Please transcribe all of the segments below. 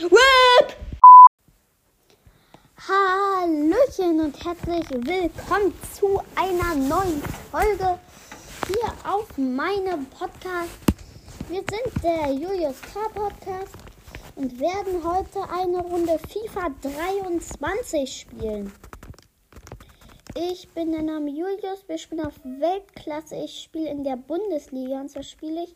Whip! Hallöchen und herzlich willkommen zu einer neuen Folge hier auf meinem Podcast. Wir sind der Julius K. Podcast und werden heute eine Runde FIFA 23 spielen. Ich bin der Name Julius, wir spielen auf Weltklasse. Ich spiele in der Bundesliga und zwar spiele ich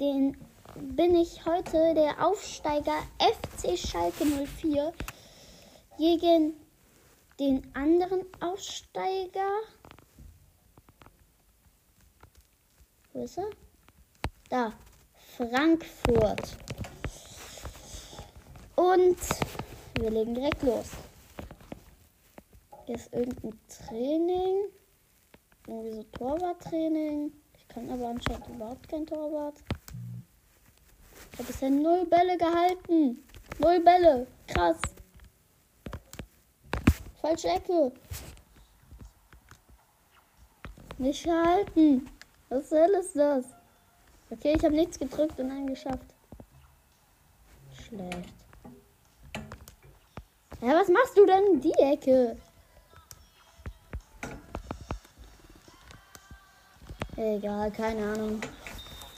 den bin ich heute der Aufsteiger FC Schalke 04 gegen den anderen Aufsteiger. Wo ist er? Da, Frankfurt. Und wir legen direkt los. Ist irgendein Training. Irgendwie so Torwarttraining. Ich kann aber anscheinend überhaupt kein Torwart. Ich habe bisher null Bälle gehalten. Null Bälle. Krass. Falsche Ecke. Nicht gehalten. Was soll ist das? Okay, ich habe nichts gedrückt und einen geschafft. Schlecht. Ja, was machst du denn in die Ecke? Egal, keine Ahnung.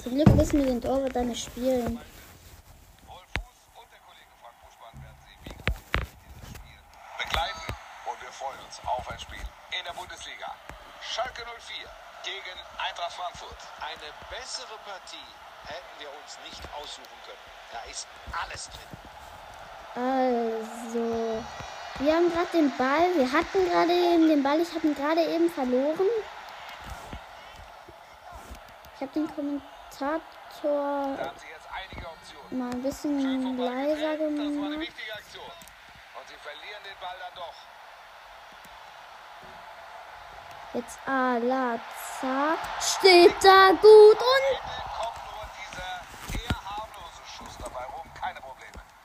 Zum Glück wissen wir den Torwart dann nicht spielen. Rolf Fuß und der Kollege Frank Buschmann werden Sie wie gewohnt dieses Spiel begleiten und wir freuen uns auf ein Spiel in der Bundesliga. Schalke 04 gegen Eintracht Frankfurt. Eine bessere Partie hätten wir uns nicht aussuchen können. Da ist alles drin. Also, wir haben gerade den Ball. Wir hatten gerade eben den Ball. Ich habe ihn gerade eben verloren. Ich habe den Kommentator Optionen. mal ein bisschen leiser gemacht. Jetzt Alaza steht da gut und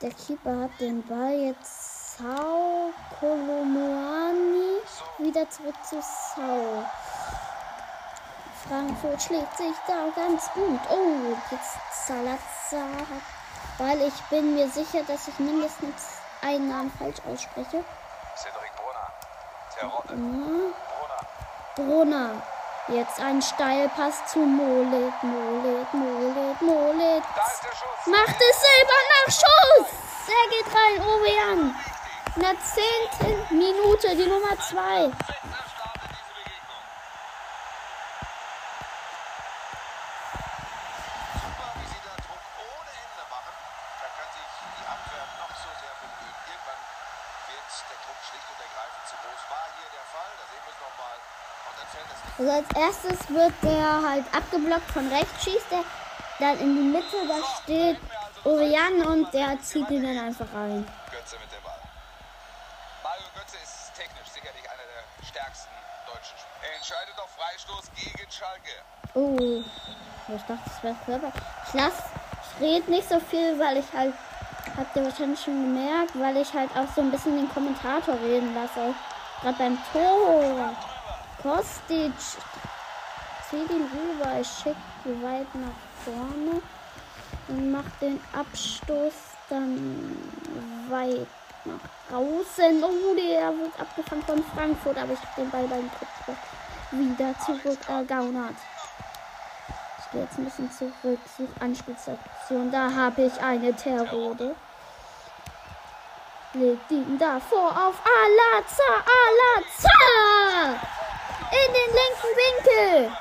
der Keeper hat den Ball jetzt Sau Kolomoani wieder zurück zu Sau. Frankfurt schlägt sich da ganz gut. Oh, jetzt Salazar. Weil ich bin mir sicher, dass ich mindestens einen Namen falsch ausspreche. Cedric Brunner. Mhm. Brunner. Brunner. Jetzt ein Steilpass zu Molet, Molet, Molet, Molet. Macht es selber nach Schuss. Er geht rein, Ovean. In der zehnten Minute, die Nummer zwei. Perfekter Start in diese Begegnung. Super, wie sie da Druck ohne Ende machen. Da kann sich die Abwehr noch so sehr bemühen. Irgendwann wird der Druck schlicht und ergreifend zu groß. War hier der Fall, da sehen wir es nochmal. Und dann fällt das nicht. Also als erstes wird der halt abgeblockt von rechts, schießt er dann in die Mitte, da steht Orian und der zieht ihn dann einfach rein. Götze mit dem Ball. Mario Götze ist technisch sicherlich einer der stärksten deutschen Spieler. Er entscheidet auf Freistoß gegen Schalke. Oh, ich dachte, das wäre Körper. Ich lass, ich rede nicht so viel, weil ich halt, habt ihr wahrscheinlich schon gemerkt, weil ich halt auch so ein bisschen den Kommentator reden lasse. Gerade beim Tor. Kostic zieht ihn rüber, ich schick die weit nach vorne und macht den Abstoß dann weit nach draußen. Oh, der wird abgefangen von Frankfurt, aber ich hab den Ball beim Kopf wieder zurück ergaunert. Ich gehe jetzt ein bisschen zurück, suche Anspielstation. Da habe ich eine Terrode. Legt ihn davor auf Alaza, Alaza! In den linken Winkel!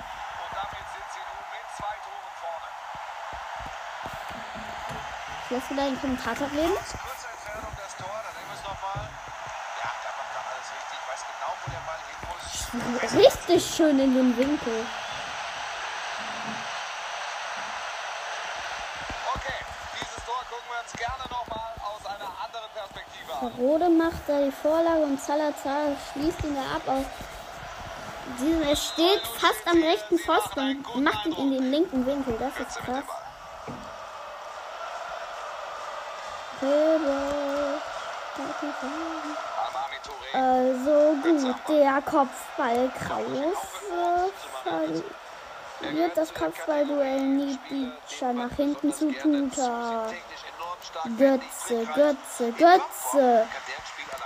Ich lasse wieder den Kommentator reden. Richtig. Genau. Richtig schön in den Winkel. Okay, dieses Tor gucken wir uns gerne nochmal aus einer anderen Perspektive an. Rode macht da die Vorlage und Salazar schließt ihn da ab aus. Er steht fast am rechten Pfosten und macht ihn in den linken Winkel. Das ist krass. Also gut, der Kopfball Krause verliert das Kopfballduell Nietzsche nach hinten zu formstark. Götze, Götze, Götze.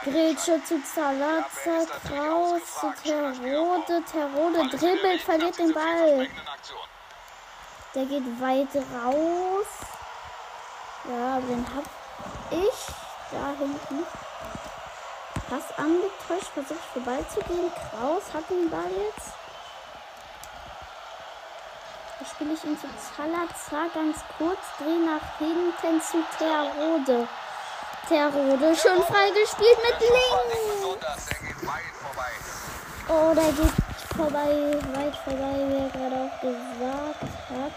Grätsche zu Zalazza, Kraus zu Terode, Terode dribbelt, verliert den Ball. Der geht weit raus. Ja, den hab ich da hinten. Pass angetäuscht, versucht vorbeizugehen. Kraus hat den Ball jetzt. Da spiele ich ihn zu Zalazar ganz kurz. Dreh nach hinten zu Terode. Terode schon freigespielt mit links. Oh, der geht vorbei, weit vorbei, wie er gerade auch gesagt hat.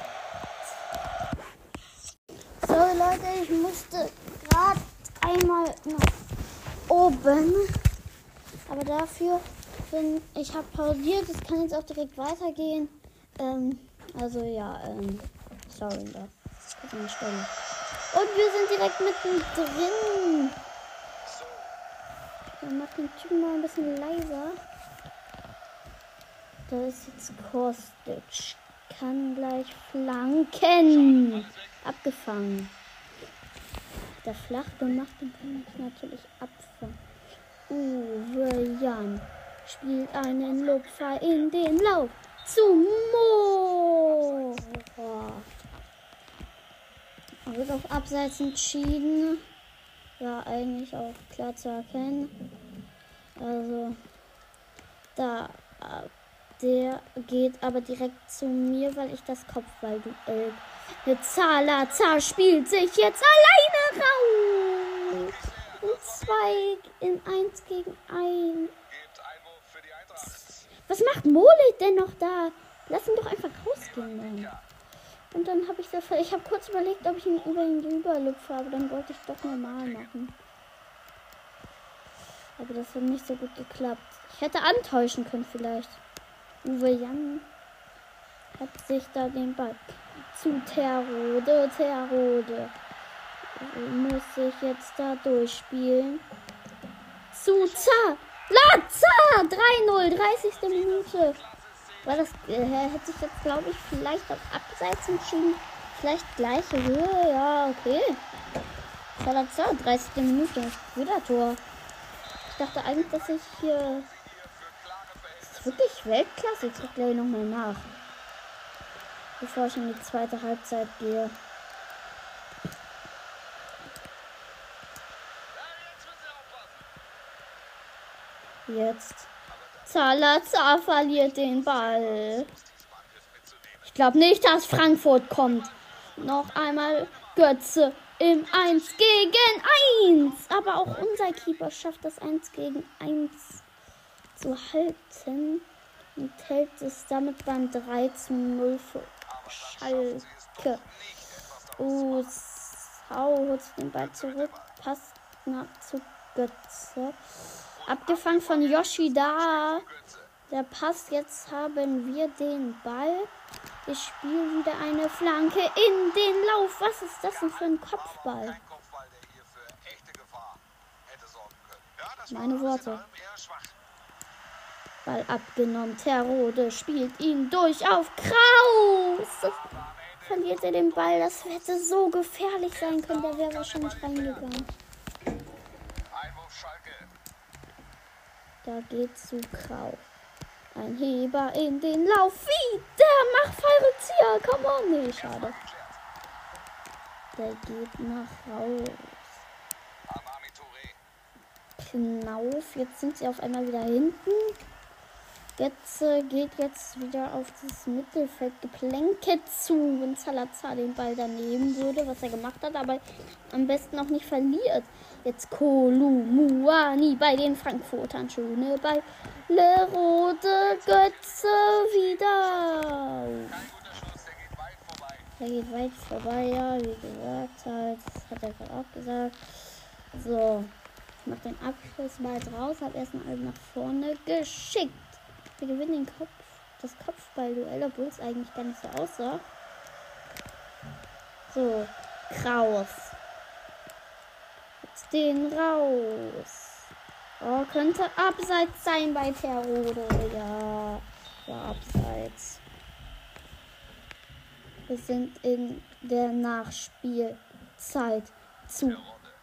So Leute, ich musste gerade einmal nach oben. Aber dafür bin ich habe pausiert. Es kann jetzt auch direkt weitergehen. Ähm, also ja, ähm, sorry, da. Stelle. Und wir sind direkt mittendrin. Dann macht den Typen mal ein bisschen leiser. Da ist jetzt Kostic. Kann gleich flanken. Abgefangen. Der flach gemacht, den kann ich natürlich abfangen. Uwe Jan spielt einen Lupfer in den Lauf zu Mo. Wird auf Abseits entschieden. War eigentlich auch klar zu erkennen. Also, da, der geht aber direkt zu mir, weil ich das Kopfballduell mit Zalazar spielt sich jetzt alleine raus. Und zwei in eins gegen ein. Was macht Molit denn noch da? Lass ihn doch einfach rausgehen dann. Und dann habe ich so, ich habe kurz überlegt, ob ich ihn über ihn drüber lüpfe, aber dann wollte ich doch normal machen. Aber das hat nicht so gut geklappt. Ich hätte antäuschen können vielleicht. Uwe Jan hat sich da den Ball zu Terode, Terode. Muss ich jetzt da durchspielen. Zu Za, Lazza, 3-0, 30. Minute. War das, äh, hätte ich jetzt, glaube ich, vielleicht auf Abseits entschieden. Vielleicht gleiche Höhe, ja, okay. Salazar, 30. Minute, wieder Tor. Ich dachte eigentlich, dass ich hier. Das ist wirklich Weltklasse. Ich gleich nochmal nach. Bevor ich in die zweite Halbzeit gehe. Jetzt. Salazar verliert den Ball. Ich glaube nicht, dass Frankfurt kommt. Noch einmal Götze im 1 gegen 1. Aber auch unser Keeper schafft das 1 gegen 1 zu halten. Und hält es damit beim 3 zu 0 für Schalke. Oh, Sau holt den Ball zurück. Passt nach zu Götze. Abgefangen von Yoshida. Der Pass. Jetzt haben wir den Ball. Ich spiele wieder eine Flanke in den Lauf. Was ist das denn für ein Kopfball? Meine Worte. Ball abgenommen. Terode spielt ihn durch auf Kraus. Verliert er den Ball. Das hätte so gefährlich sein können. Der wäre wahrscheinlich reingegangen. Da geht zu Grau. Ein Heber in den Lauf. Wie? Der macht Fallrückzieher. Come on. Nee, schade. Der geht nach raus. Knauf. Jetzt sind sie auf einmal wieder hinten. Jetzt äh, geht jetzt wieder auf das Mittelfeldgeplänke zu, wenn Salazar den Ball daneben würde, was er gemacht hat, aber am besten auch nicht verliert. Jetzt Kolu Muani bei den Frankfurtern. Schöne Ball. Lerode Götze wieder. Der geht weit vorbei, ja, wie gesagt halt. Das hat er gerade auch gesagt. So. Ich mach den Abschluss mal draus, hab erstmal alles nach vorne geschickt. Wir gewinnen den Kopf, das Kopfballduell, obwohl es eigentlich gar nicht so aussah. So, Kraus. Jetzt den raus. Oh, könnte abseits sein bei Terode. Ja, war abseits. Wir sind in der Nachspielzeit. zu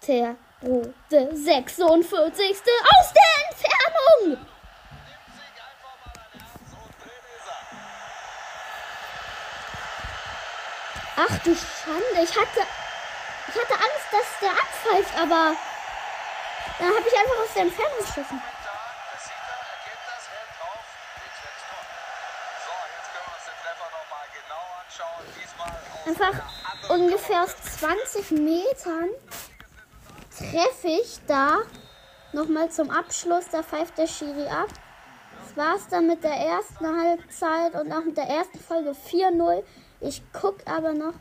der Rode 46. aus der Entfernung. Nimmt sich einfach mal ein Herz und drin ist er. Ach du Schande, ich hatte, ich hatte Angst, dass der abpfeift, aber dann habe ich einfach aus der Entfernung geschossen. Einfach ungefähr aus 20 Metern treffe ich da nochmal zum Abschluss. Da pfeift der Schiri ab. Das war's dann mit der ersten Halbzeit und auch mit der ersten Folge 4-0. Ich guck aber noch.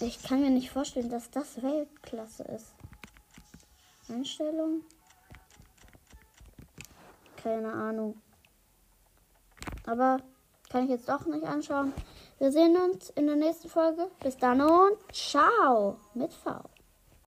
Ich kann mir nicht vorstellen, dass das Weltklasse ist. Einstellung? Keine Ahnung. Aber kann ich jetzt doch nicht anschauen. Wir sehen uns in der nächsten Folge. Bis dann und ciao mit V.